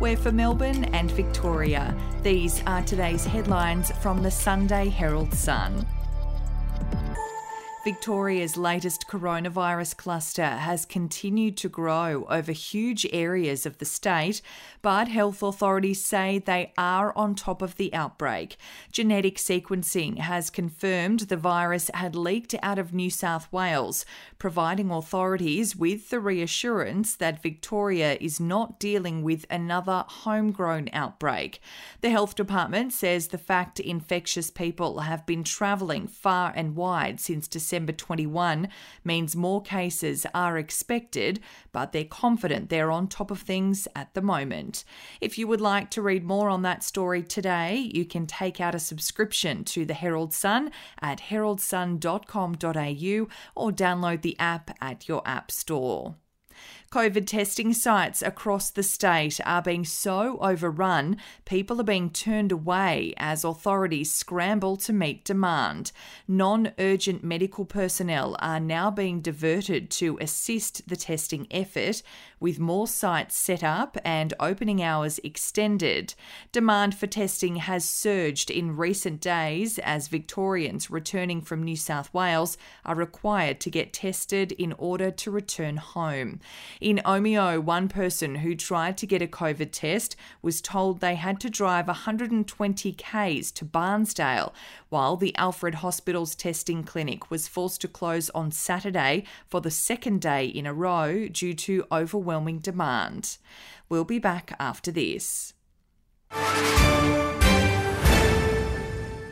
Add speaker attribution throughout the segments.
Speaker 1: We're for Melbourne and Victoria. These are today's headlines from the Sunday Herald Sun. Victoria's latest coronavirus cluster has continued to grow over huge areas of the state, but health authorities say they are on top of the outbreak. Genetic sequencing has confirmed the virus had leaked out of New South Wales, providing authorities with the reassurance that Victoria is not dealing with another homegrown outbreak. The health department says the fact infectious people have been travelling far and wide since December December 21 means more cases are expected, but they're confident they're on top of things at the moment. If you would like to read more on that story today, you can take out a subscription to the Herald Sun at heraldsun.com.au or download the app at your app store. COVID testing sites across the state are being so overrun, people are being turned away as authorities scramble to meet demand. Non urgent medical personnel are now being diverted to assist the testing effort, with more sites set up and opening hours extended. Demand for testing has surged in recent days as Victorians returning from New South Wales are required to get tested in order to return home. In Omeo, one person who tried to get a COVID test was told they had to drive 120 k's to Bairnsdale, while the Alfred Hospital's testing clinic was forced to close on Saturday for the second day in a row due to overwhelming demand. We'll be back after this.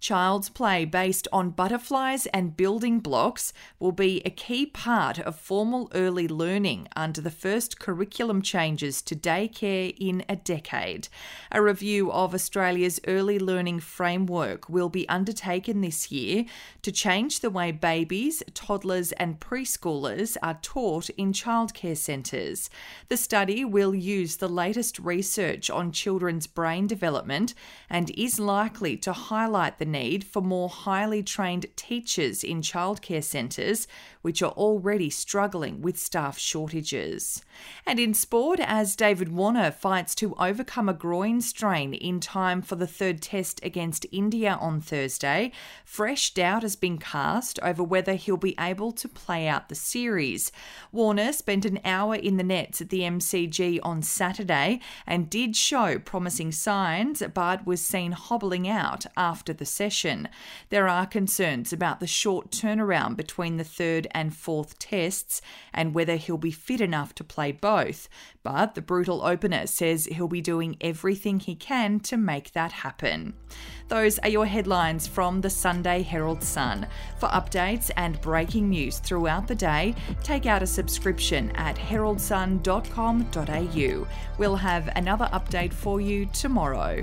Speaker 1: Child's play based on butterflies and building blocks will be a key part of formal early learning under the first curriculum changes to daycare in a decade. A review of Australia's early learning framework will be undertaken this year to change the way babies, toddlers, and preschoolers are taught in childcare centres. The study will use the latest research on children's brain development and is likely to highlight the need for more highly trained teachers in childcare centres, which are already struggling with staff shortages. And in sport, as David Warner fights to overcome a groin strain in time for the third test against India on Thursday, fresh doubt has been cast over whether he'll be able to play out the series. Warner spent an hour in the nets at the MCG on Saturday and did show promising signs, but was seen hobbling out after the session. There are concerns about the short turnaround between the third and fourth tests and whether he'll be fit enough to play both. But the brutal opener says he'll be doing everything he can to make that happen. Those are your headlines from the Sunday Herald Sun. For updates and breaking news throughout the day, take out a subscription at heraldsun.com.au. We'll have another update for you tomorrow.